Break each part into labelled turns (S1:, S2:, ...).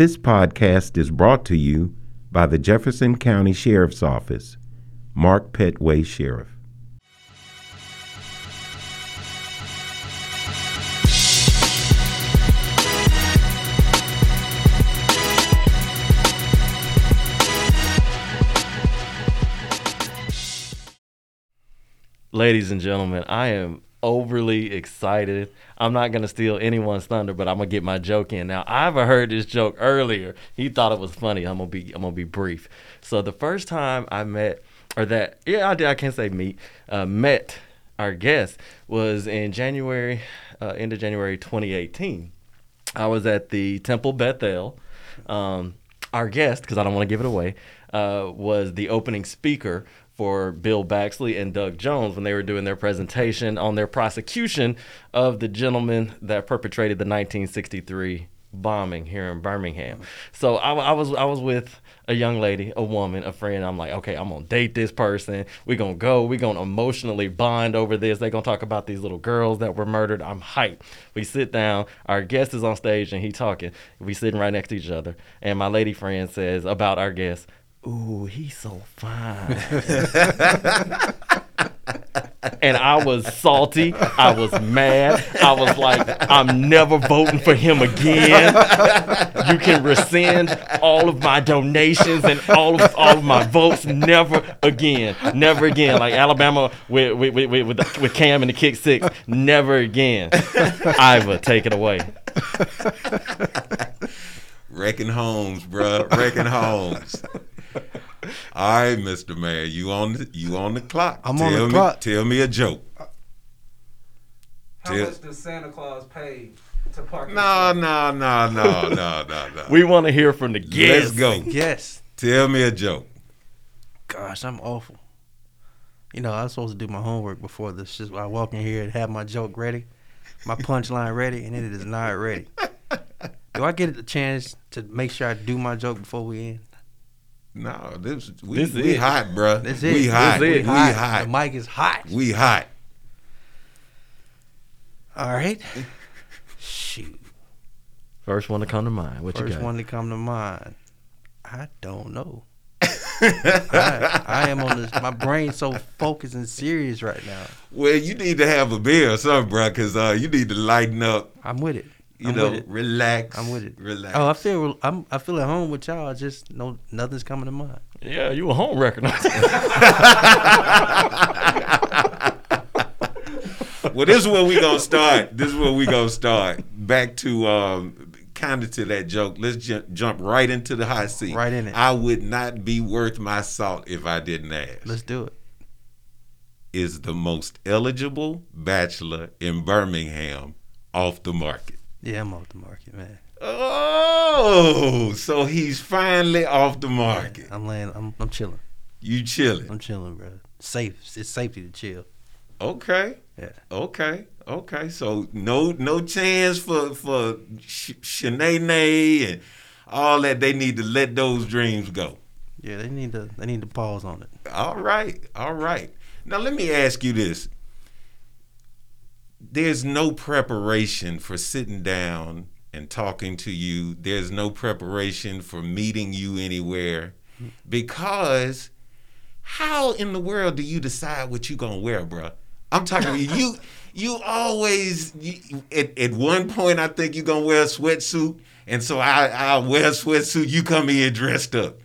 S1: This podcast is brought to you by the Jefferson County Sheriff's Office. Mark Petway, Sheriff.
S2: Ladies and gentlemen, I am overly excited. I'm not gonna steal anyone's thunder, but I'm gonna get my joke in. Now, I've heard this joke earlier. He thought it was funny. I'm gonna be I'm gonna be brief. So the first time I met, or that yeah, I did. I can't say meet. Uh, met our guest was in January, uh, end of January 2018. I was at the Temple Bethel. Um, our guest, because I don't want to give it away, uh, was the opening speaker for Bill Baxley and Doug Jones when they were doing their presentation on their prosecution of the gentleman that perpetrated the 1963 bombing here in Birmingham. So I, I was I was with a young lady, a woman, a friend. I'm like, okay, I'm gonna date this person. We're gonna go. We're gonna emotionally bond over this. They're gonna talk about these little girls that were murdered. I'm hyped. We sit down. Our guest is on stage and he talking. We sitting right next to each other. And my lady friend says about our guest, "Ooh, he's so fine." and I was salty. I was mad. I was like, I'm never voting for him again. You can rescind all of my donations and all of all of my votes. Never again. Never again. Like Alabama with with with with, with, with Cam and the kick six. Never again. Iva, take it away.
S1: Wrecking homes, bruh. Wrecking homes. All right, Mr. Mayor, you on the, you on the clock.
S3: I'm
S1: tell
S3: on the
S1: me,
S3: clock.
S1: Tell me a joke.
S4: Uh, how
S1: Tell-
S4: much does Santa Claus pay to park?
S1: No, no, no, no, no, no, no.
S2: We want to hear from the guests.
S1: Let's go.
S3: Yes.
S1: Tell me a joke.
S3: Gosh, I'm awful. You know, I was supposed to do my homework before this. Just I walk in here and have my joke ready, my punchline ready, and it is not ready. Do I get a chance to make sure I do my joke before we end?
S1: No, this we,
S2: This
S1: we
S2: it.
S1: hot, bro.
S3: This it.
S1: We hot.
S2: This it.
S1: We hot.
S3: The mic is hot.
S1: We hot.
S3: All right. Shoot.
S2: First one to come to mind. What you
S3: First
S2: got?
S3: one to come to mind. I don't know. I, I am on this. My brain's so focused and serious right now.
S1: Well, you need to have a beer or something, bruh, because uh, you need to lighten up.
S3: I'm with it.
S1: You
S3: I'm
S1: know, relax.
S3: I'm with it.
S1: Relax.
S3: Oh, I feel I'm I feel at home with y'all. I just no nothing's coming to mind.
S2: Yeah, you a home wrecker.
S1: well, this is where we gonna start. This is where we gonna start. Back to um, kind of to that joke. Let's ju- jump right into the hot seat.
S3: Right in it.
S1: I would not be worth my salt if I didn't ask.
S3: Let's do it.
S1: is the most eligible bachelor in Birmingham off the market?
S3: Yeah, I'm off the market, man.
S1: Oh, so he's finally off the market.
S3: I'm laying. I'm I'm chilling.
S1: You chilling?
S3: I'm chilling, bro. Safe. It's safety to chill.
S1: Okay.
S3: Yeah.
S1: Okay. Okay. So no no chance for for Sh- Shanae and all that. They need to let those dreams go.
S3: Yeah, they need to they need to pause on it.
S1: All right. All right. Now let me ask you this. There's no preparation for sitting down and talking to you. There's no preparation for meeting you anywhere because how in the world do you decide what you're going to wear, bruh? I'm talking to you. You always you, at, at one point I think you're going to wear a sweatsuit and so I I'll wear a sweatsuit, you come in dressed up.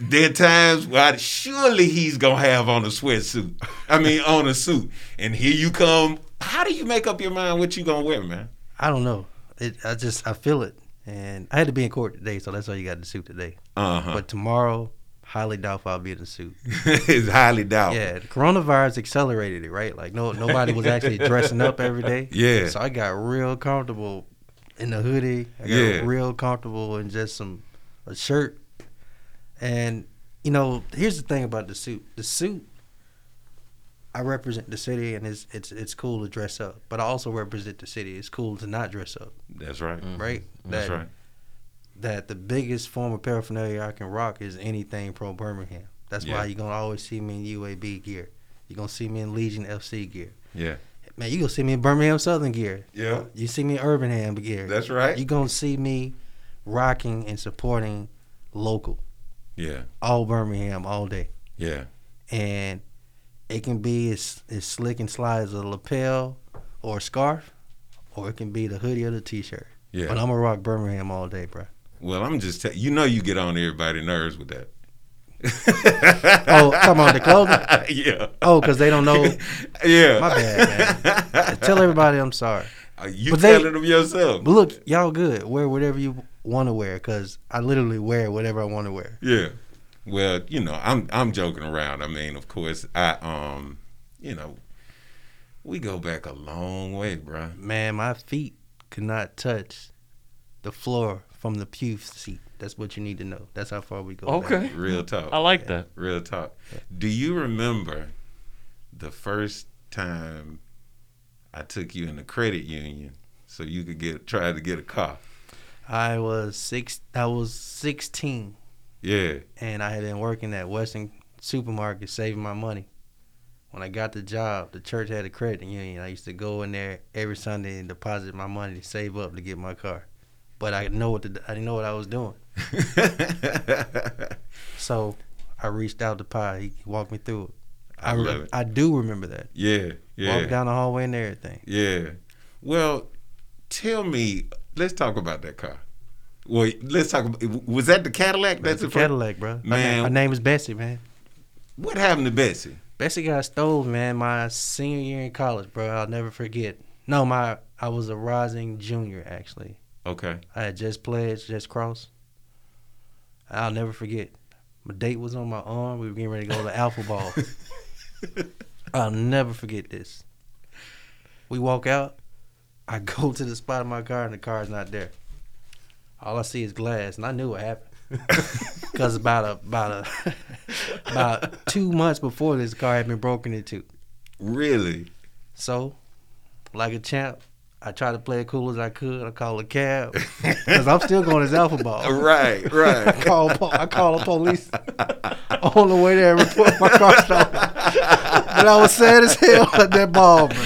S1: There are times where I, surely he's gonna have on a sweatsuit. I mean, on a suit. And here you come. How do you make up your mind what you gonna wear, man?
S3: I don't know. It. I just I feel it, and I had to be in court today, so that's why you got the suit today.
S1: Uh huh.
S3: But tomorrow, highly doubtful I'll be in the suit.
S1: it's highly doubtful.
S3: Yeah, the coronavirus accelerated it, right? Like no nobody was actually dressing up every day.
S1: Yeah.
S3: So I got real comfortable in the hoodie. I got
S1: Yeah.
S3: real comfortable in just some a shirt. And you know, here's the thing about the suit. The suit I represent the city and it's it's it's cool to dress up. But I also represent the city. It's cool to not dress up,
S1: That's right. Mm-hmm.
S3: right?
S1: That's
S3: that,
S1: right.
S3: that the biggest form of paraphernalia I can rock is anything pro Birmingham. That's
S1: Yeah.
S3: why you're gonna always see me in UAB gear. You're gonna see me in Legion FC gear.
S1: Yeah.
S3: Man, you gonna see me in Birmingham Southern gear.
S1: Yeah.
S3: You see me in Urbanham gear.
S1: That's right.
S3: You gonna see me rocking and supporting local,
S1: Yeah.
S3: all Birmingham, all day.
S1: Yeah.
S3: And it can be as, as slick and sly as a lapel or a scarf, or it can be the hoodie or the t-shirt.
S1: Yeah.
S3: But I'm gonna rock Birmingham all day, bro.
S1: well, I'm just tell you know you get on everybody's nerves with that.
S3: Oh, come on, the clothing.
S1: yeah.
S3: Oh, because they don't know.
S1: Yeah.
S3: My bad, man. Tell everybody I'm sorry.
S1: Uh, you
S3: But they-
S1: telling them yourself.
S3: But look, y'all good. Wear whatever you want to wear, cause I literally wear whatever I want to wear.
S1: Yeah. Well, you know, I'm I'm joking around. I mean, of course, I um, you know, we go back a long way, bruh.
S3: Man, my feet could not touch the floor from the pew seat. That's what you need to know. That's how far we go. back.
S2: Okay.
S1: Real talk.
S2: I like that.
S1: Real talk. Do you remember the first time I took you in the credit union so you could get try to get a car?
S3: I was six. I was sixteen,
S1: Yeah.
S3: and I had been working at Western Supermarket saving my money. When I got the job, the church had a credit union. I used to go in there every Sunday and deposit my money to save up to get my car. But I didn't know what to, I didn't know what I was doing. So I reached out to Pi. He walked me through it.
S1: I
S3: re-
S1: love it.
S3: I do remember that.
S1: yeah. Yeah.
S3: Walked down the hallway and everything.
S1: Yeah. Well, tell me. Let's talk about that car. Well, let's talk. About, was that the Cadillac?
S3: That's a
S1: the
S3: Cadillac, bro.
S1: Man.
S3: name, her name is Bessie, man.
S1: What happened to Bessie?
S3: Bessie got stolen, man. My senior year in college, bro. I'll never forget. No, my I was a rising junior actually.
S1: Okay.
S3: I had just pledged, just crossed. I'll never forget. My date was on my arm. We were getting ready to go to the Alpha Ball. I'll never forget this. We walk out. I go to the spot of my car, and the car's not there. All I see is glass, and I knew what happened. Because about a about a about two months before this car had been broken into.
S1: Really?
S3: So, like a champ, I tried to play it cool as I could. I called a cab because I'm still going as Alpha Ball.
S1: Right.
S3: I
S1: Right.
S3: call po- I call the police on the way there and report my car stolen. But I was sad as hell at that ball, bro.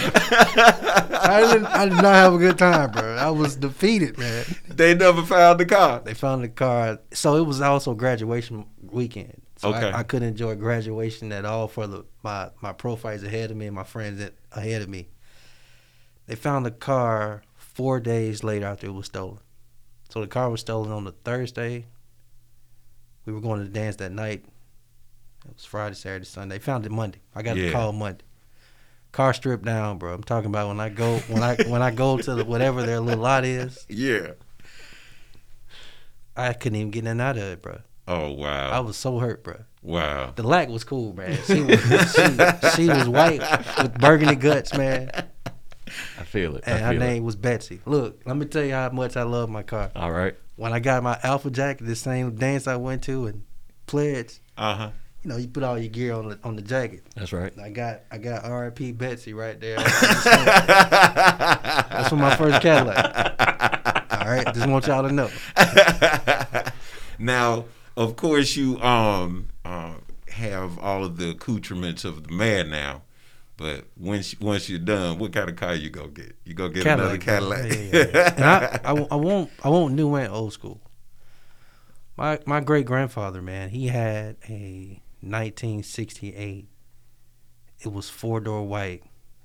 S3: I didn't I did not have a good time, bro. I was defeated, man.
S1: they never found the car.
S3: They found the car. So it was also graduation weekend. So
S1: Okay.
S3: I, I couldn't enjoy graduation at all for the my my pro fights ahead of me and my friends that- ahead of me. They found the car four days later after it was stolen. So the car was stolen on the Thursday. We were going to dance that night. It was Friday, Saturday, Sunday. They found it Monday. I got
S1: Yeah.
S3: the call Monday. Car stripped down, bro. I'm talking about when I go when I when I go to the, whatever their little lot is.
S1: Yeah.
S3: I couldn't even get in and out of it, bro.
S1: Oh wow.
S3: I was so hurt, bro.
S1: wow.
S3: The lack was cool, man. She was she, she was white with burgundy guts, man,
S2: I feel it.
S3: and
S2: I
S3: her
S2: feel
S3: name was Betsy. Look, let me tell you how much I love my car.
S2: All right.
S3: When I got my Alpha Jack, the same dance I went to and pledged,
S1: Uh huh.
S3: You know, you put all your gear on the on the jacket.
S2: That's right.
S3: I got I got R.I.P. Betsy right there. That's for my first Cadillac. All right, just want y'all to know.
S1: now, of course, you um uh, have all of the accoutrements of the man now. But once once you're done, what kind of car you go get? You go get another
S3: Cadillac, bro.
S1: Cadillac.
S3: Yeah, yeah, yeah. I, I, I won't I won't new and old school. My my great grandfather, man, he had a 1968. It was four door white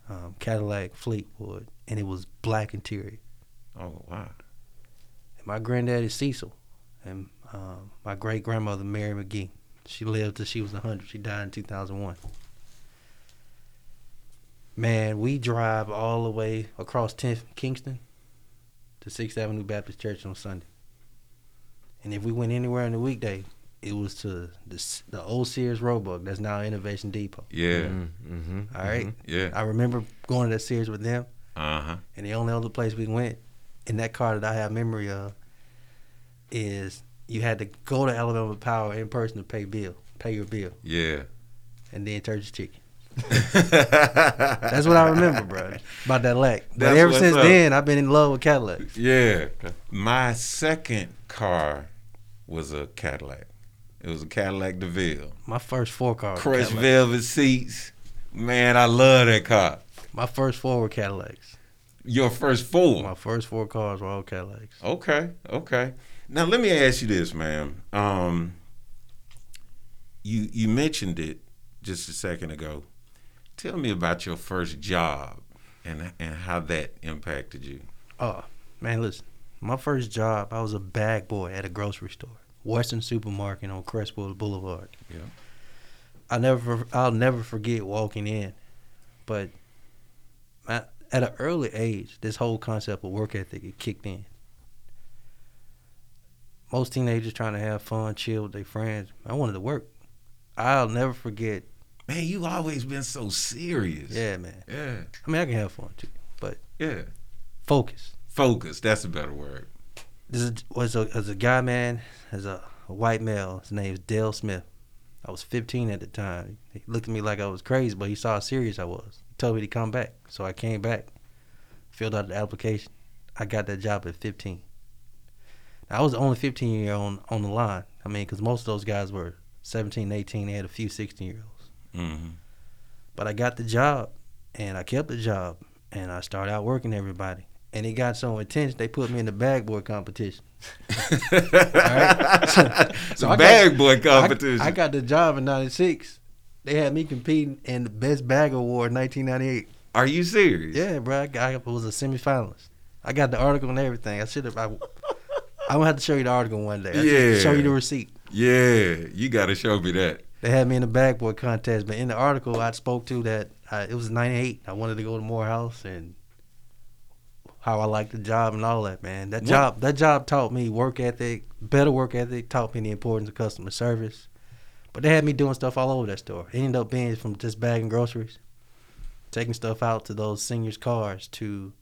S3: um, Cadillac Fleetwood, and it was black interior.
S1: oh wow.
S3: And my granddaddy Cecil, and um, my great grandmother Mary McGee. She lived till she was 100. She died in 2001. Man, we drive all the way across 10th Kingston to 6th Avenue Baptist Church on Sunday. And if we went anywhere on the weekday, it was to the, the old Sears Roebuck that's now Innovation Depot.
S1: Yeah.
S2: Mm-hmm.
S3: All right?
S1: Yeah.
S3: I remember going to that Sears with them.
S1: Uh huh.
S3: And the only other place we went in that car that I have memory of is you had to go to Alabama Power in person to pay bill, pay your bill,
S1: Yeah.
S3: and then Turkish chicken. That's what I remember, bro, about that lack. But
S1: That's
S3: ever since
S1: up.
S3: then, I've been in love with Cadillacs.
S1: Yeah. My second car was a Cadillac. It was a Cadillac DeVille.
S3: My first four cars. were
S1: Crushed velvet seats. Man, I love that car.
S3: My first four were Cadillacs.
S1: Your first four.
S3: My first four cars were all Cadillacs.
S1: Okay, okay. Now let me ask you this, man. Um, you you mentioned it just a second ago. Tell me about your first job and and how that impacted you.
S3: Oh, man, listen. My first job, I was a bag boy at a grocery store, Western Supermarket on Crestwood Boulevard.
S1: Yeah.
S3: I never, I'll never forget walking in, but at at an early age, this whole concept of work ethic it kicked in. Most teenagers trying to have fun, chill with their friends. I wanted to work. I'll never forget.
S1: Man, you always been so serious.
S3: Yeah, man.
S1: Yeah.
S3: I mean, I can have fun too, but
S1: Yeah.
S3: focus.
S1: Focus. That's a better word.
S3: This was a as a guy, man, as a, a white male. His name is Dale Smith. I was 15 at the time. He looked at me like I was crazy, but he saw how serious I was. He told me to come back, so I came back, filled out the application. I got that job at 15. Now, I was the only 15 year old on, on the line. I mean, because most of those guys were 17, 18. They had a few 16 year olds.
S1: Mm-hmm.
S3: But I got the job, and I kept the job, and I started out working everybody. And it got so intense, they put me in the bag boy competition. right.
S1: so
S3: So I got-
S1: bag boy competition.
S3: I, got the job in '96. They had me competing in the best bag award in 1998.
S1: Are you serious?
S3: Yeah, bro. I, got- I was a semifinalist. I got the article and everything. I should have. I, I'm gonna have to show you the article one day. I
S1: Yeah.
S3: Show you the receipt.
S1: Yeah. You got to show me that.
S3: They had me in the bag boy contest, but in the article I spoke to that I, it was '98. I wanted to go to Morehouse and how I like the job and all that. Man, that
S1: What-
S3: job that job taught me work ethic, better work ethic. Taught me the importance of customer service. But they had me doing stuff all over that store. It ended up being from just bagging groceries, taking stuff out to those seniors' cars, to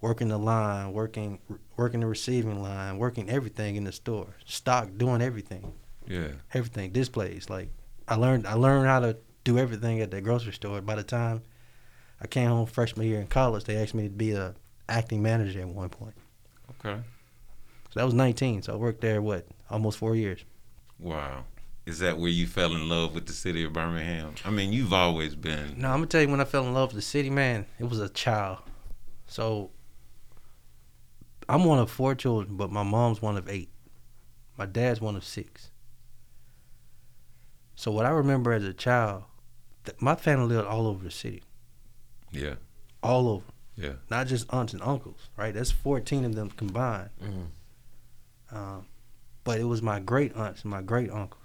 S3: working the line, working working the receiving line, working everything in the store, stock, doing everything
S1: Yeah.
S3: everything displays like i learned i learned how to do everything at the grocery store by the time i came home freshman year in college they asked me to be a acting manager at one point
S1: Okay.
S3: so that was 19 so i worked there what almost four years
S1: Wow. Is that where you fell in love with the city of Birmingham? I mean, you've always been.
S3: no i'm gonna tell you when i fell in love with the city man it was a child so i'm one of four children but my mom's one of eight my dad's one of six so what i remember as a child th- my family lived all over the city
S1: Yeah.
S3: all over
S1: Yeah.
S3: not just aunts and uncles, right? That's 14 of them combined.
S2: Mhm.
S3: Um, but it was my great aunts and my great uncles.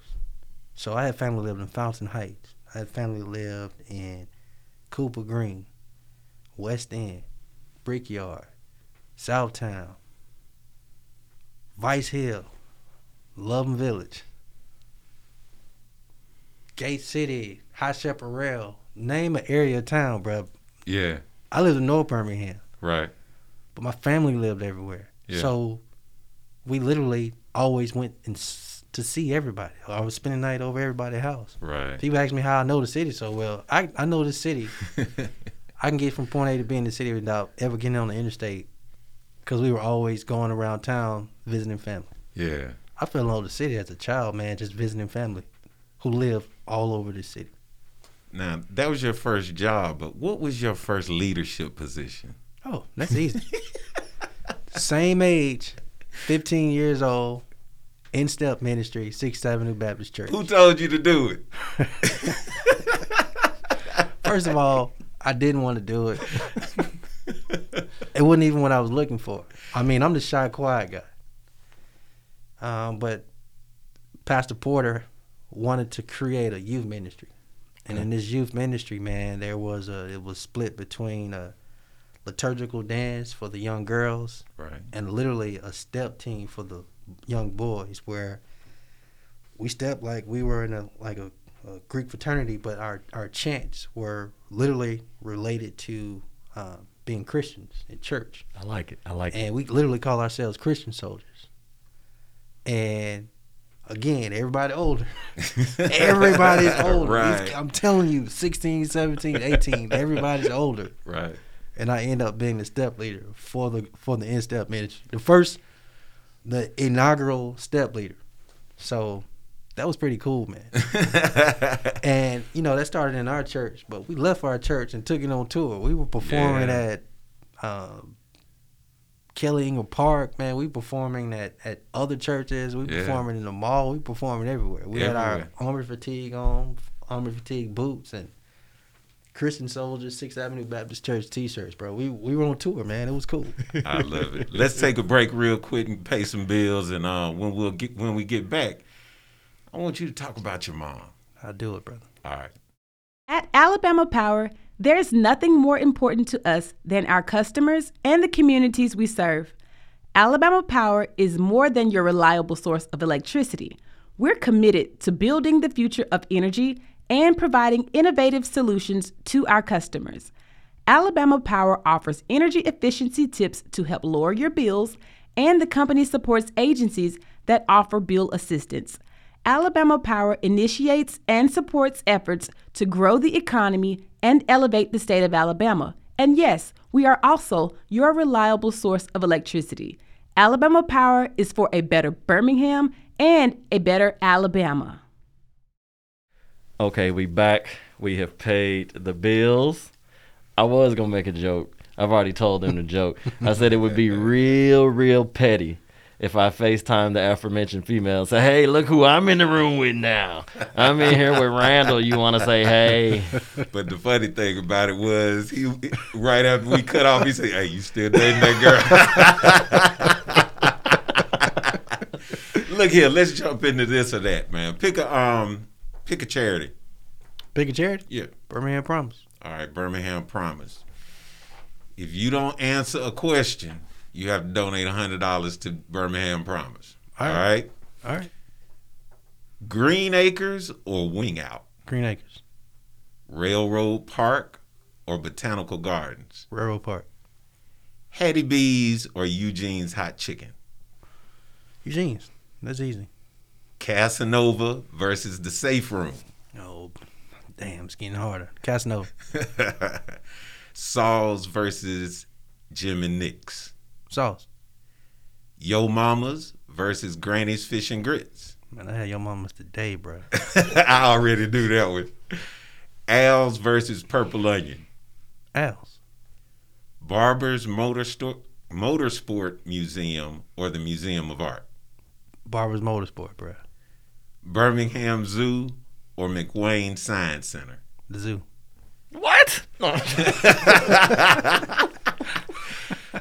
S3: So I had family lived in Fountain Heights. I had family lived in Cooper Green, West End, Brickyard, Southtown, Vice Hill, Loveman Village, Gate City, High Chaparral. Name an area of town, bruh.
S1: Yeah.
S3: I lived in North Birmingham.
S1: Right.
S3: but my family lived everywhere.
S1: Yeah.
S3: So we literally always went and s- to see everybody. I was spending the night over everybody's house.
S1: Right.
S3: People ask me how I know the city so well. I, I know the city. I can get from point A to B in the city without ever getting on the interstate because we were always going around town visiting family.
S1: yeah.
S3: I fell in love with the city as a child, man, just visiting family who lived all over the city.
S1: Now that was your first job, but what was your first leadership position?
S3: Oh, that's easy. Same age, 15 years old, in step ministry, 6th Avenue Baptist Church.
S1: Who told you to do it?
S3: First of all, I didn't want to do it. It wasn't even what I was looking for. I mean, I'm the shy, quiet guy. Um, but Pastor Porter wanted to create a youth ministry, and in this youth ministry, man, there was a it was split between a liturgical dance for the young girls
S1: right.
S3: and literally a step team for the young boys where we stepped like we were in a like a, a Greek fraternity, but our our chants were literally related to uh, being Christians in church,
S2: I like it. I like it.
S3: and we literally call ourselves Christian soldiers. And again, everybody older. Everybody's older.
S1: Right.
S3: I'm telling you, 16, 17, 18, everybody's older
S1: Right.
S3: and I end up being the step leader for the for the in step ministry. The first, the inaugural step leader. So that was pretty cool, man. and you know that started in our church, but we left our church and took it on tour. We were performing
S1: Yeah.
S3: at um, Kelly Ingram Park, man. We performing at, at other churches. We
S1: Yeah.
S3: performing in the mall. We performing everywhere. We had our
S1: Everywhere.
S3: army fatigue on, army fatigue boots, and Christian Soldiers, Sixth Avenue Baptist Church T-shirts, bro. We we were on tour, man. It was cool.
S1: I love it. Let's take a break real quick and pay some bills, and uh, when we'll get when we get back, I want you to talk about your mom.
S3: I'll do it, brother.
S1: All right.
S5: At Alabama Power, there's nothing more important to us than our customers and the communities we serve. Alabama Power is more than your reliable source of electricity. We're committed to building the future of energy and providing innovative solutions to our customers. Alabama Power offers energy efficiency tips to help lower your bills, and the company supports agencies that offer bill assistance. Alabama Power initiates and supports efforts to grow the economy and elevate the state of Alabama. And yes, we are also your reliable source of electricity. Alabama Power is for a better Birmingham and a better Alabama.
S2: Okay, we back. We have paid the bills. I was gonna make a joke. I've already told them the joke. I said it would be real, real petty if I FaceTime the aforementioned female and say, Hey, look who I'm in the room with now. I'm in here with Randall. You wanna say hey?
S1: But the funny thing about it was, he right after we cut off, he said, "Hey, you still dating that girl?" Look here, let's jump into this or that, man. Pick a um, pick a charity.
S3: Pick a charity.
S1: Yeah.
S3: Birmingham Promise.
S1: All right, Birmingham Promise. If you don't answer a question, you have to donate hundred dollars to Birmingham Promise. All
S3: All
S1: right.
S3: right. All right.
S1: Green Acres or Wing Out,
S3: Green Acres,
S1: Railroad Park or Botanical Gardens,
S3: Railroad Park,
S1: Hattie B's or Eugene's Hot Chicken,
S3: Eugene's. That's easy.
S1: Casanova versus the Safe Room,
S3: Oh, damn, it's getting harder. Casanova,
S1: Saw's versus Jim and Nick's,
S3: sauce.
S1: Yo Mamas versus Granny's Fish and Grits.
S3: Man, I had your mama's today, bro.
S1: I already knew that one. Al's versus Purple Onion.
S3: Al's.
S1: Barber's Motor Sto- Motorsport Museum or the Museum of Art.
S3: Barber's Motorsport, bro.
S1: Birmingham Zoo or McWane Science Center.
S3: The zoo.
S2: What?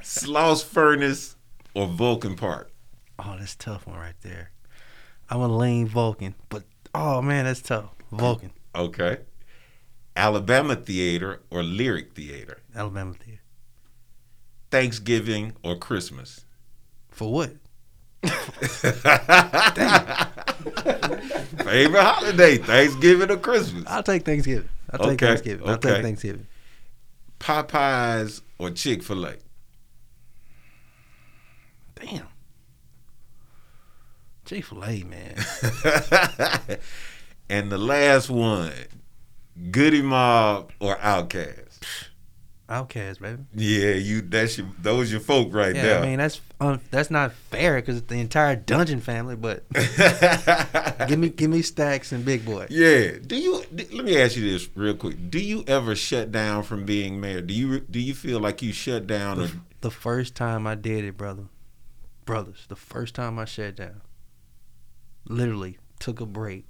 S1: Sloss Furnace or Vulcan Park.
S3: Oh, that's a tough one right there. I'm a lean Vulcan, but oh man, that's tough. Vulcan,
S1: Okay. Alabama Theater or Lyric Theater.
S3: Alabama Theater.
S1: Thanksgiving or Christmas.
S3: For what?
S1: Favorite holiday, Thanksgiving or Christmas.
S3: I'll take Thanksgiving. I'll take
S1: Okay,
S3: Thanksgiving. I'll
S1: okay.
S3: take Thanksgiving.
S1: Popeyes or Chick fil A.
S3: Damn. Chick Fil A, man.
S1: and the last one, Goodie Mob or OutKast.
S3: OutKast, baby.
S1: Yeah, you. That's your. Those your folk right
S3: Yeah,
S1: there.
S3: I mean that's um, that's not fair because it's the entire Dungeon family. But give me give me Stacks and Big Boy.
S1: yeah. Do you? d- Let me ask you this real quick. Do you ever shut down from being mayor? Do you? Do you feel like you shut down?
S3: The,
S1: Or,
S3: the first time I did it, brother, brothers, the first time I shut down, literally took a break,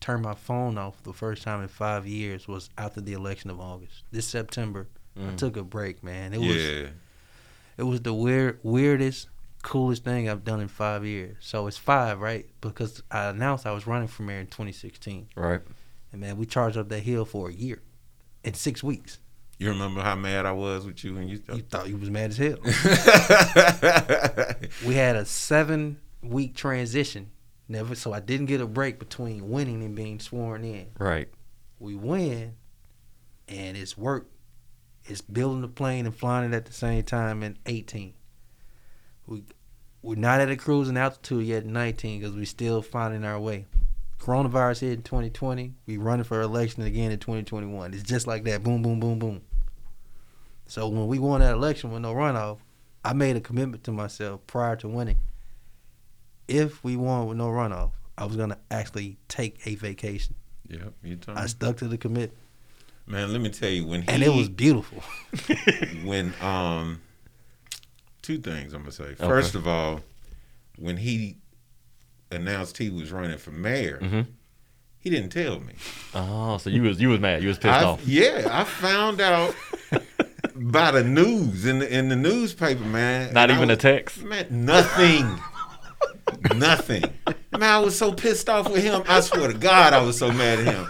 S3: turned my phone off. The first time in five years was after the election of August. This September, I mm. took a break, man. It was it was the weird weirdest, coolest thing I've done in five years. So it's five, right? Because I announced I was running for mayor in 2016,
S2: Right.
S3: and man, we charged up that hill for a year, in six weeks.
S1: You remember how mad I was with you when you?
S3: You thought you was mad as hell. we had a seven week transition. Never so I didn't get a break between winning and being sworn in.
S2: Right.
S3: We win and it's work. It's building the plane and flying it at the same time in 18. We we're not at a cruising altitude yet in 19 because we're still finding our way. Coronavirus hit in 2020. We running for election again in 2021. It's just like that. Boom, boom, boom, boom. So when we won that election with no runoff, I made a commitment to myself prior to winning. If we won with no runoff, I was gonna actually take a vacation.
S1: Yep, you told
S3: I stuck to the commitment,
S1: Man, let me tell you when he
S3: and it was beautiful.
S1: when um two things I'm gonna say. First of all, when he announced he was running for mayor,
S2: Mhm.
S1: he didn't tell me.
S2: Oh, so you was you was mad. You was pissed
S1: I-
S2: off.
S1: Yeah, I found out by the news in the in the newspaper, man.
S2: Not
S1: and I
S2: even a text.
S1: Man, nothing. nothing. Man, I was so pissed off with him. I swear to God, I was so mad at him.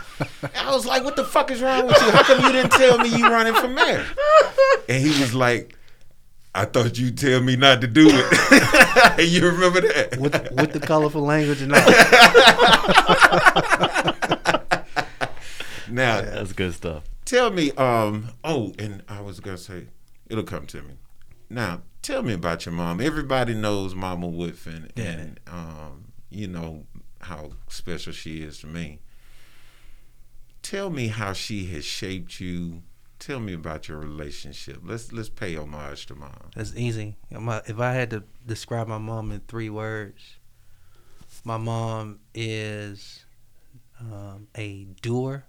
S1: I was like, "What the fuck is wrong with you? How come you didn't tell me you running for mayor?" And he was like, "I thought you'd tell me not to do it." you remember that?
S3: with with the colorful language and all.
S1: Now,
S2: That's good stuff.
S1: Tell me. Um. Oh, and I was gonna say, it'll come to me. Now, tell me about your mom. Everybody knows Mama Woodfin,
S3: Yeah.
S1: and um, you know how special she is to me. Tell me how she has shaped you. Tell me about your relationship. Let's let's pay homage to mom.
S3: That's easy. If I had to describe my mom in three words, my mom is um, a doer,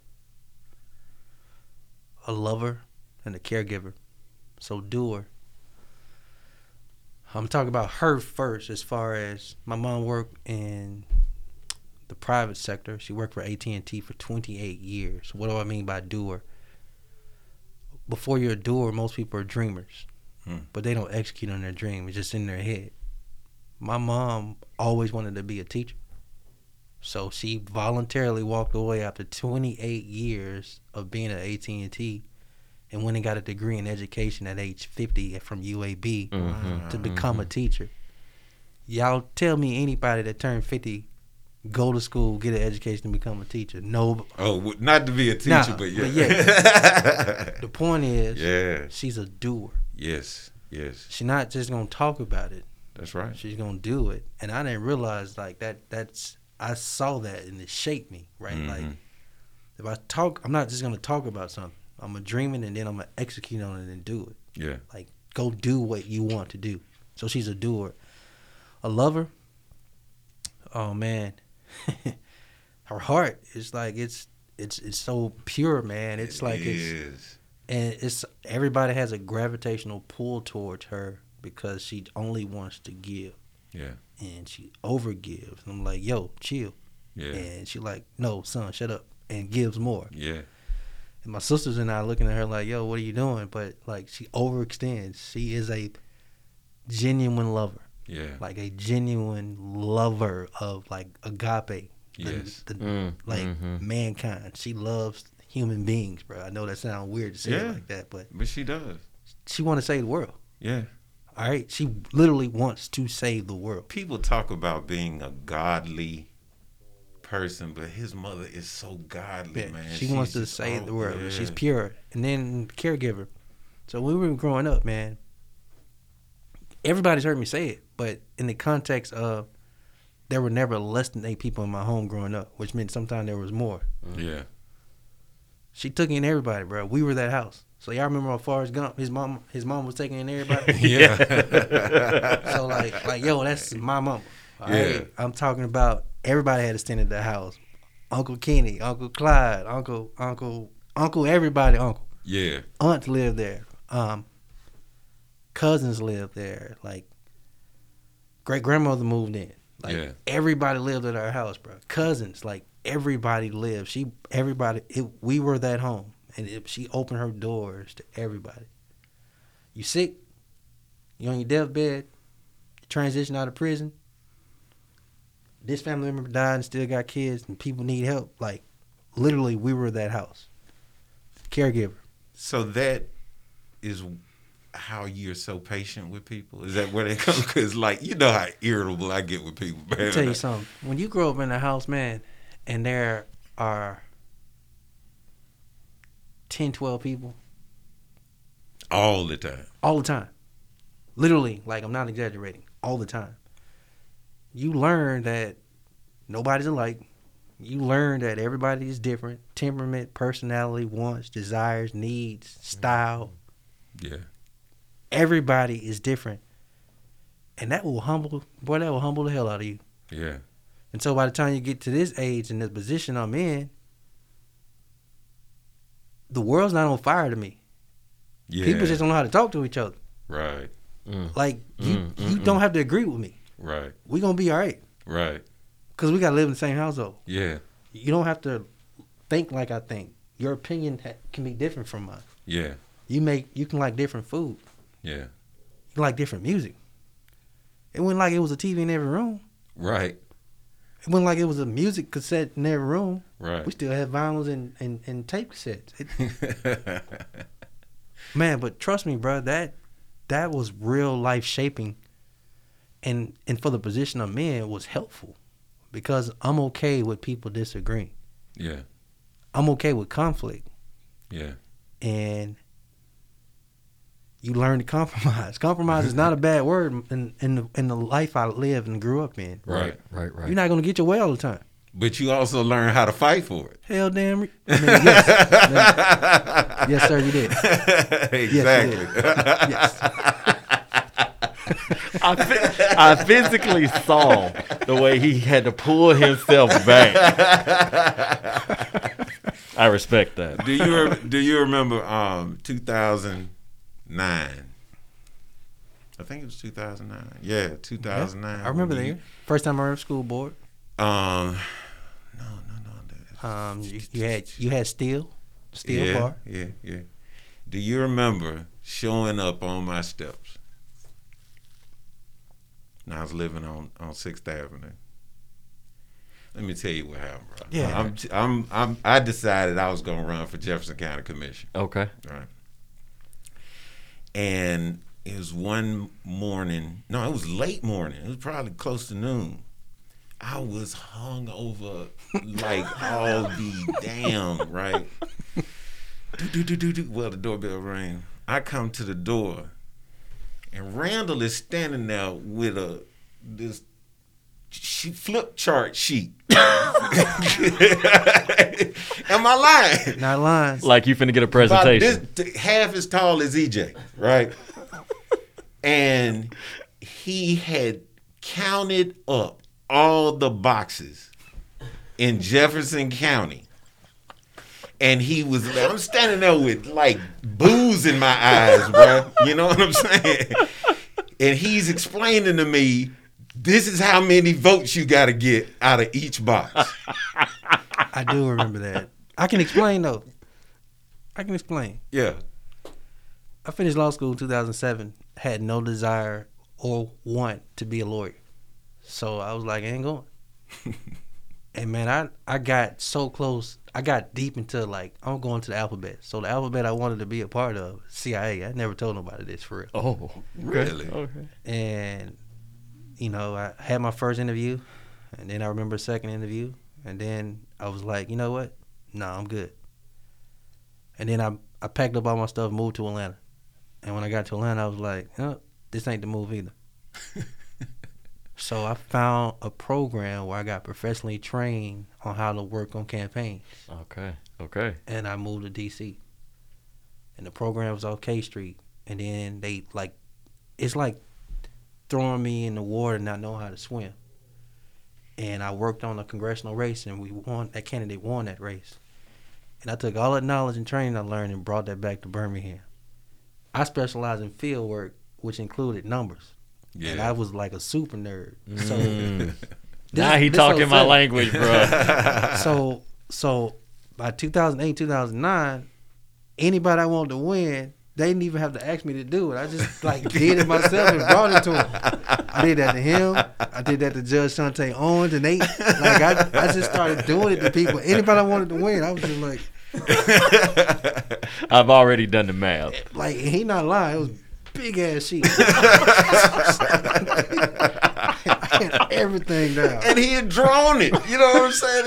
S3: a lover, and a caregiver. So doer. I'm talking about her first, as far as my mom worked in the private sector. She worked for AT and T for 28 years. What do I mean by doer? Before you're a doer, most people are dreamers hmm. but they don't execute on their dream. It's just in their head. My mom always wanted to be a teacher. So she voluntarily walked away after 28 years of being at AT&T and went and got a degree in education at age 50 from UAB
S2: Mhm.
S3: to become a teacher. Y'all tell me anybody that turned 50 go to school, get an education and become a teacher. No,
S1: Oh, not to be a teacher,
S3: Nah,
S1: but yeah.
S3: but yeah. the point is
S1: yeah.
S3: she's a doer.
S1: Yes. Yes.
S3: She's not just going to talk about it.
S1: That's right.
S3: she's gonna do it and i didn't realize like that that's i saw that and it shaped me right? Like
S1: Mhm.
S3: if i talk i'm not just gonna talk about something. I'm gonna dream it and then i'm gonna execute on it and do it.
S1: Yeah.
S3: like go do what you want to do. So she's a doer. A lover? Oh man. Her heart is like it's it's it's so pure man. It's like
S1: It
S3: it's and it's everybody has a gravitational pull towards her because she only wants to give
S1: Yeah.
S3: and she overgives. I'm like, yo, chill.
S1: Yeah.
S3: And she like, no, son, shut up, and gives more.
S1: Yeah.
S3: And my sisters and I looking at her like, yo, what are you doing? But like, she overextends. She is a genuine lover,
S1: Yeah.
S3: like a genuine lover of like agape. the-
S1: Yes.
S3: the,
S2: Mm,
S3: like
S2: mhm.
S3: mankind. She loves human beings, bro. I know that sounds weird to say it like that, but
S1: But she does.
S3: she want to save the world.
S1: Yeah.
S3: All right, she literally wants to save the world.
S1: People talk about being a godly person, but his mother is so godly,
S3: Yeah,
S1: man.
S3: she
S1: She's
S3: wants to
S1: just
S3: save
S1: all-
S3: the oh, world.
S1: yeah.
S3: She's pure, and then caregiver. So when we were growing up, man, everybody's heard me say it, but in the context of there were never less than eight people in my home growing up, which meant sometimes there was more.
S1: Yeah.
S3: She took in everybody, bro. We were that house. So y'all remember how Forrest Gump, his mom, his mom was taking in everybody.
S1: Yeah.
S3: so like, like yo, that's my mom. All right?
S1: Yeah.
S3: I'm talking about everybody had to stand at the house. Uncle Kenny, Uncle Clyde, Uncle, Uncle, Uncle, everybody, Uncle.
S1: yeah.
S3: aunts lived there. Um, cousins lived there. Like great grandmother moved in. Like
S1: Yeah.
S3: everybody lived at our house, bro. Cousins, like everybody lived. She, everybody. It, we were that home, and it, she opened her doors to everybody. You sick? You on your deathbed? You transition out of prison? This family member died and still got kids, and people need help. Like literally, we were that house. Caregiver.
S1: So that is how you're so patient with people. Is that where they come? Because like you know how irritable I get with people, man.
S3: Let me tell you something. When you grow up in a house, man, and there are 10, 12 people
S1: All the time.
S3: all the time, literally, like I'm not exaggerating, all the time, you learn that nobody's alike. You learn that everybody is different temperament, personality, wants, desires, needs, mm-hmm. style.
S1: Yeah.
S3: Everybody is different. And that will humble, boy, that will humble the hell out of you.
S1: Yeah.
S3: And so by the time you get to this age and the position I'm in, the world's not on fire to me.
S1: Yeah.
S3: People just don't know how to talk to each other.
S1: right.
S2: Mm.
S3: Like you,
S2: Mm,
S3: you
S2: mm,
S3: don't have to agree with me.
S1: Right.
S3: We gonna be all right
S1: Right.
S3: because we gotta live in the same household.
S1: Yeah.
S3: You don't have to think like I think. Your opinion ha- can be different from mine.
S1: Yeah.
S3: You make you can like different food.
S1: Yeah.
S3: You can like different music. It wasn't like it was a TV in every room.
S1: Right.
S3: It wasn't like it was a music cassette in every room.
S1: Right.
S3: We still had vinyls and, and, and tape cassettes. It, man, but trust me, bro, that that was real life shaping, and and for the position I'm in, it was helpful, because I'm okay with people disagreeing.
S1: yeah.
S3: I'm okay with conflict,
S1: Yeah.
S3: and you learn to compromise. Compromise is not a bad word in in the, in the life I lived and grew up in.
S1: Right.
S2: Right. Right.
S3: You're not gonna get your way all the time.
S1: But you also learn how to fight for it.
S3: Hell damn. re- I mean, yes, yes, sir, you did.
S1: exactly.
S3: Yes.
S2: I, phy- I physically saw the way he had to pull himself back. I respect that.
S1: do you do you remember um 2009? I think it was 2009. Yeah, 2009.
S3: I remember
S1: when
S3: that year. First time I ever school board.
S1: Um, no, no, no.
S3: Um, you, you had you had steel, steel
S1: yeah,
S3: bar.
S1: yeah, yeah. Do you remember showing up on my steps? And I was living on on Sixth Avenue. Let me tell you what happened, bro.
S3: Yeah.
S1: I'm, I'm, I'm, I decided I was gonna run for Jefferson County Commission.
S2: Okay.
S1: Right. And it was one morning. No, it was late morning. It was probably close to noon. I was hung over like all the damn, right? Do, do, do, do, do. Well, the doorbell rang. I come to the door, and Randall is standing there with a this she flip chart sheet. Am I lying?
S3: Not lines.
S2: Like you finna get a presentation.
S1: this half as tall as EJ, right? and he had counted up all the boxes in Jefferson County. And he was, I'm standing there with like booze in my eyes, bro. You know what I'm saying? And he's explaining to me, this is how many votes you got to get out of each box.
S3: I do remember that. I can explain though. I can explain.
S1: Yeah.
S3: I finished law school in 2007. Had no desire or want to be a lawyer, so I was like, I ain't going. and man, I I got so close. I got deep into like I'm going to the alphabet. So the alphabet I wanted to be a part of CIA. I never told nobody this for real.
S2: Oh,
S1: Really?
S2: Okay.
S3: and you know I had my first interview, and then I remember a second interview, and then I was like, you know what? No, I'm good. And then I I packed up all my stuff, moved to Atlanta, and when I got to Atlanta, I was like, oh, this ain't the move either. so I found a program where I got professionally trained on how to work on campaigns,
S2: Okay. Okay.
S3: and I moved to DC. And the program was off K Street, and then they like, it's like throwing me in the water, not knowing how to swim. And I worked on a congressional race, and we won. That candidate won that race. And I took all that knowledge and training I learned and brought that back to Birmingham. I specialized in field work, which included numbers. And I was like a super nerd. So
S2: Mm.
S3: this-
S2: now he talking my language, bro.
S3: so so by 2008 2009 anybody i wanted to win they didn't even have to ask me to do it i just like did it myself and brought it to him. i did that to him i did that to judge Shante owens and they like I, I just started doing it to people anybody i wanted to win i was just like
S2: I've already done the math.
S3: like he not lying it was big ass sheet I had everything down
S1: and he had drawn it. You know what I'm saying?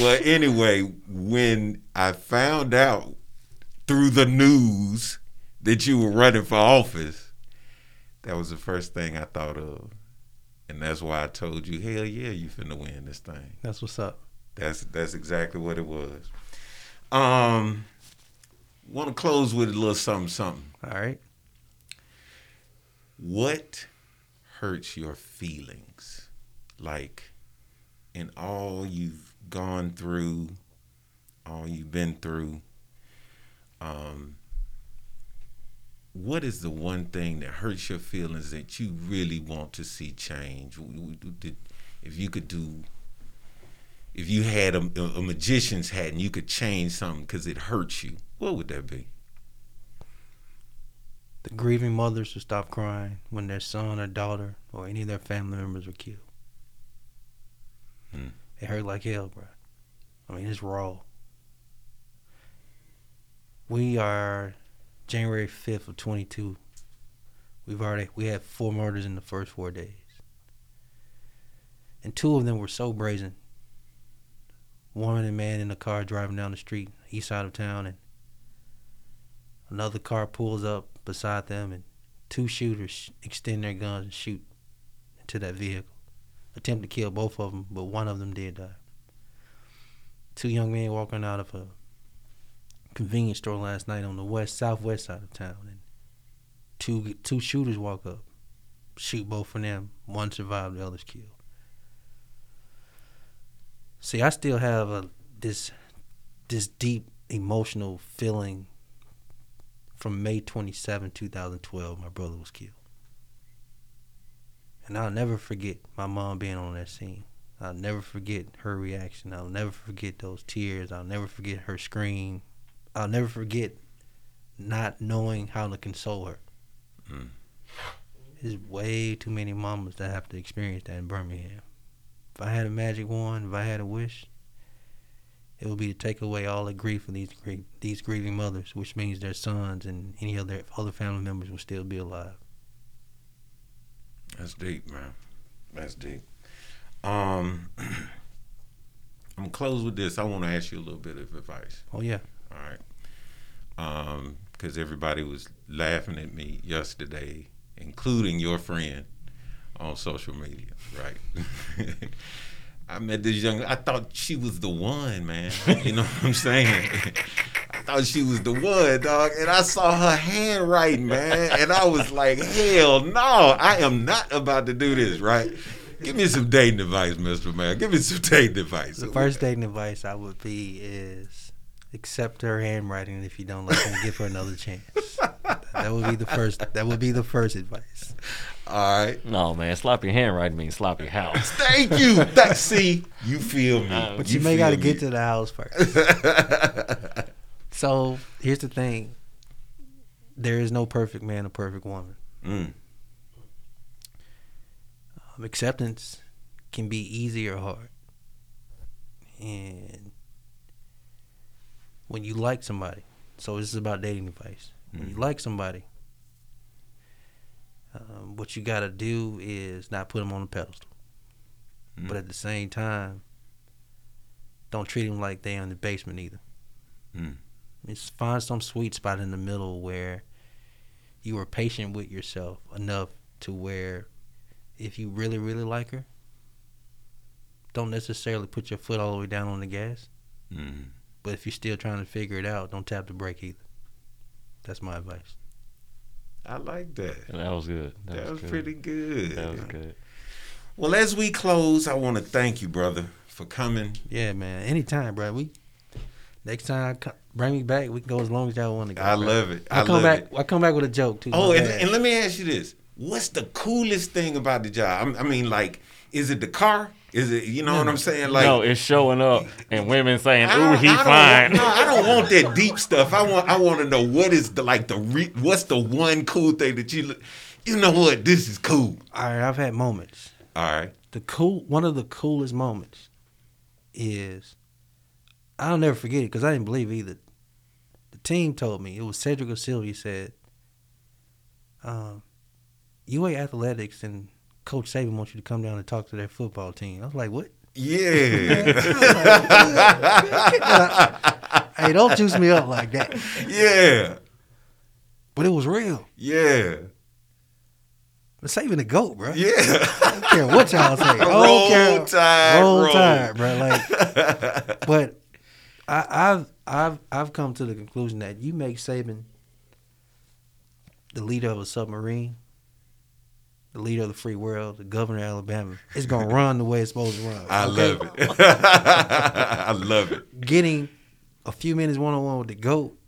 S1: Well, anyway, when I found out through the news that you were running for office, that was the first thing I thought of. And that's why I told you, hell yeah, you finna win this thing.
S3: that's what's up
S1: That's that's exactly what it was. Um want to close with a little something something.
S3: all right
S1: What hurts your feelings? Like in all you've gone through, all you've been through, um, what is the one thing that hurts your feelings that you really want to see change? W- w- did- If you could do, if you had a, a magician's hat and you could change something because it hurts you, what would that be?
S3: The grieving mothers to stop crying when their son or daughter or any of their family members were killed.
S1: Hmm.
S3: It hurt like hell, bro. I mean, it's raw. We are January fifth of twenty two. We've already we had four murders in the first four days, and two of them were so brazen. Woman and man in a car driving down the street, east side of town, and another car pulls up beside them, and two shooters extend their guns and shoot into that vehicle. Attempt to kill both of them, but one of them did die. Two young men walking out of a convenience store last night on the west southwest side of town, and two two shooters walk up, shoot both of them. One survived, the other's killed. See, I still have a this this deep emotional feeling from May 27, 2012, my brother was killed. And I'll never forget my mom being on that scene. I'll never forget her reaction. I'll never forget those tears. I'll never forget her scream. I'll never forget not knowing how to console her.
S1: Mm.
S3: There's way too many mamas that have to experience that in Birmingham. If I had a magic wand, if I had a wish, it would be to take away all the grief of these these grieving mothers, which means their sons and any other other family members will still be alive.
S1: That's deep, man. That's deep. Um, I'm gonna close with this. I want to ask you a little bit of advice.
S3: Oh yeah,
S1: All right. Um, because everybody was laughing at me yesterday, including your friend on social media, right? I met this young. I thought she was the one, man. You know what I'm saying? I thought she was the one, dog. And I saw her handwriting, man, and I was like, hell no, I am not about to do this, right? Give me some dating advice, Mister Man. Give me some dating advice.
S3: the first dating advice I would be is accept her handwriting. If you don't like her, give her another chance. That would be the first. That would be the first advice.
S1: All right.
S2: No, man, sloppy handwriting means sloppy house.
S1: Thank you. That, see, you feel me.
S2: Uh,
S3: But you, may got to get to the house first. So here's the thing: there is no perfect man or perfect woman.
S1: mm,
S3: Um, acceptance can be easy or hard, and when you like somebody, so this is about dating advice. When you
S1: Mhm.
S3: like somebody, um, what you got to do is not put them on a pedestal,
S1: Mm.
S3: but at the same time, don't treat them like they're in the basement either.
S1: Mm.
S3: Just find some sweet spot in the middle where you are patient with yourself enough to where if you really, really like her, don't necessarily put your foot all the way down on the gas.
S1: mm.
S3: But if you're still trying to figure it out, don't tap the brake either. That's my advice.
S1: I like that.
S2: That was good. That,
S1: That, was,
S2: good.
S1: pretty good.
S2: That was good.
S1: Well, as we close, I want to thank you, brother, for coming.
S3: Yeah, man. Anytime, bro. We next time co- bring me back. We can go as long as y'all want to go.
S1: I
S3: bro.
S1: love it.
S3: I,
S1: I
S3: come
S1: love
S3: back.
S1: it.
S3: I come back with a joke too.
S1: Oh, and, and let me ask you this: What's the coolest thing about the job? I'm- I mean, like, is it the car? Is it you know what I'm saying? Like,
S2: no, it's showing up and women saying,
S1: I
S2: "Ooh, he fine."
S1: Want, no, I don't want that deep stuff. I want I want to know what is the like the re, what's the one cool thing that you look- you know what this is cool.
S3: All right, I've had moments.
S1: All right.
S3: the cool one of the coolest moments is I'll never forget it because I didn't believe either. The team told me it was Cedric or Sylvia said, um, "UA Athletics and Coach Saban wants you to come down and talk to their football team." I was like, "What?
S1: Yeah.
S3: Hey, don't juice me up like that."
S1: yeah.
S3: But it was real.
S1: Yeah.
S3: But Saban the goat, bro.
S1: Yeah.
S3: I don't care what y'all say. I don't
S1: roll
S3: care.
S1: tide.
S3: roll,
S1: roll.
S3: tide, bro. Like, but I, I've I've I've come to the conclusion that you make Saban the leader of a submarine, the leader of the free world, the governor of Alabama. It's gonna run the way it's supposed to run.
S1: I
S3: okay?
S1: love it. I love it.
S3: Getting a few minutes one on one with the goat,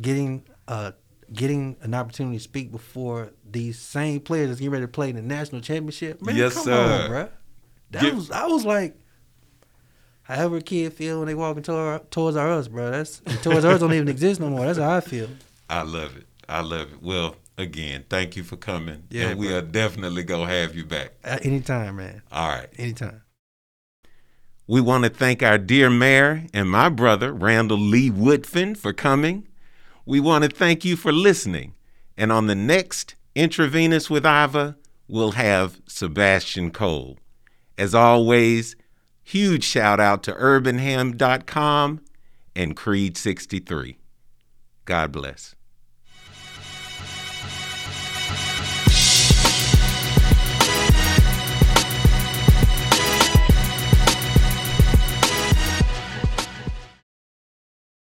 S3: getting a getting an opportunity to speak before these same players that's getting ready to play in the national championship. Man,
S1: Yes,
S3: come
S1: sir.
S3: on, bruh. That
S1: Give-
S3: was I was like, however a kid feel when they walking toward, Toys R Us, bro. That's Toys R Us don't even exist no more. That's how I feel.
S1: I love it. I love it. Well, again, thank you for coming.
S3: Yeah,
S1: and we
S3: bro.
S1: are definitely gonna have you back.
S3: Uh, Anytime, man.
S1: All right.
S3: Anytime.
S1: We want to thank our dear mayor and my brother, Randall Lee Woodfin, for coming. We want to thank you for listening. And on the next Intravenous with Iva, we'll have Sebastian Cole. As always, huge shout out to urbanham.com and Creed63. God bless.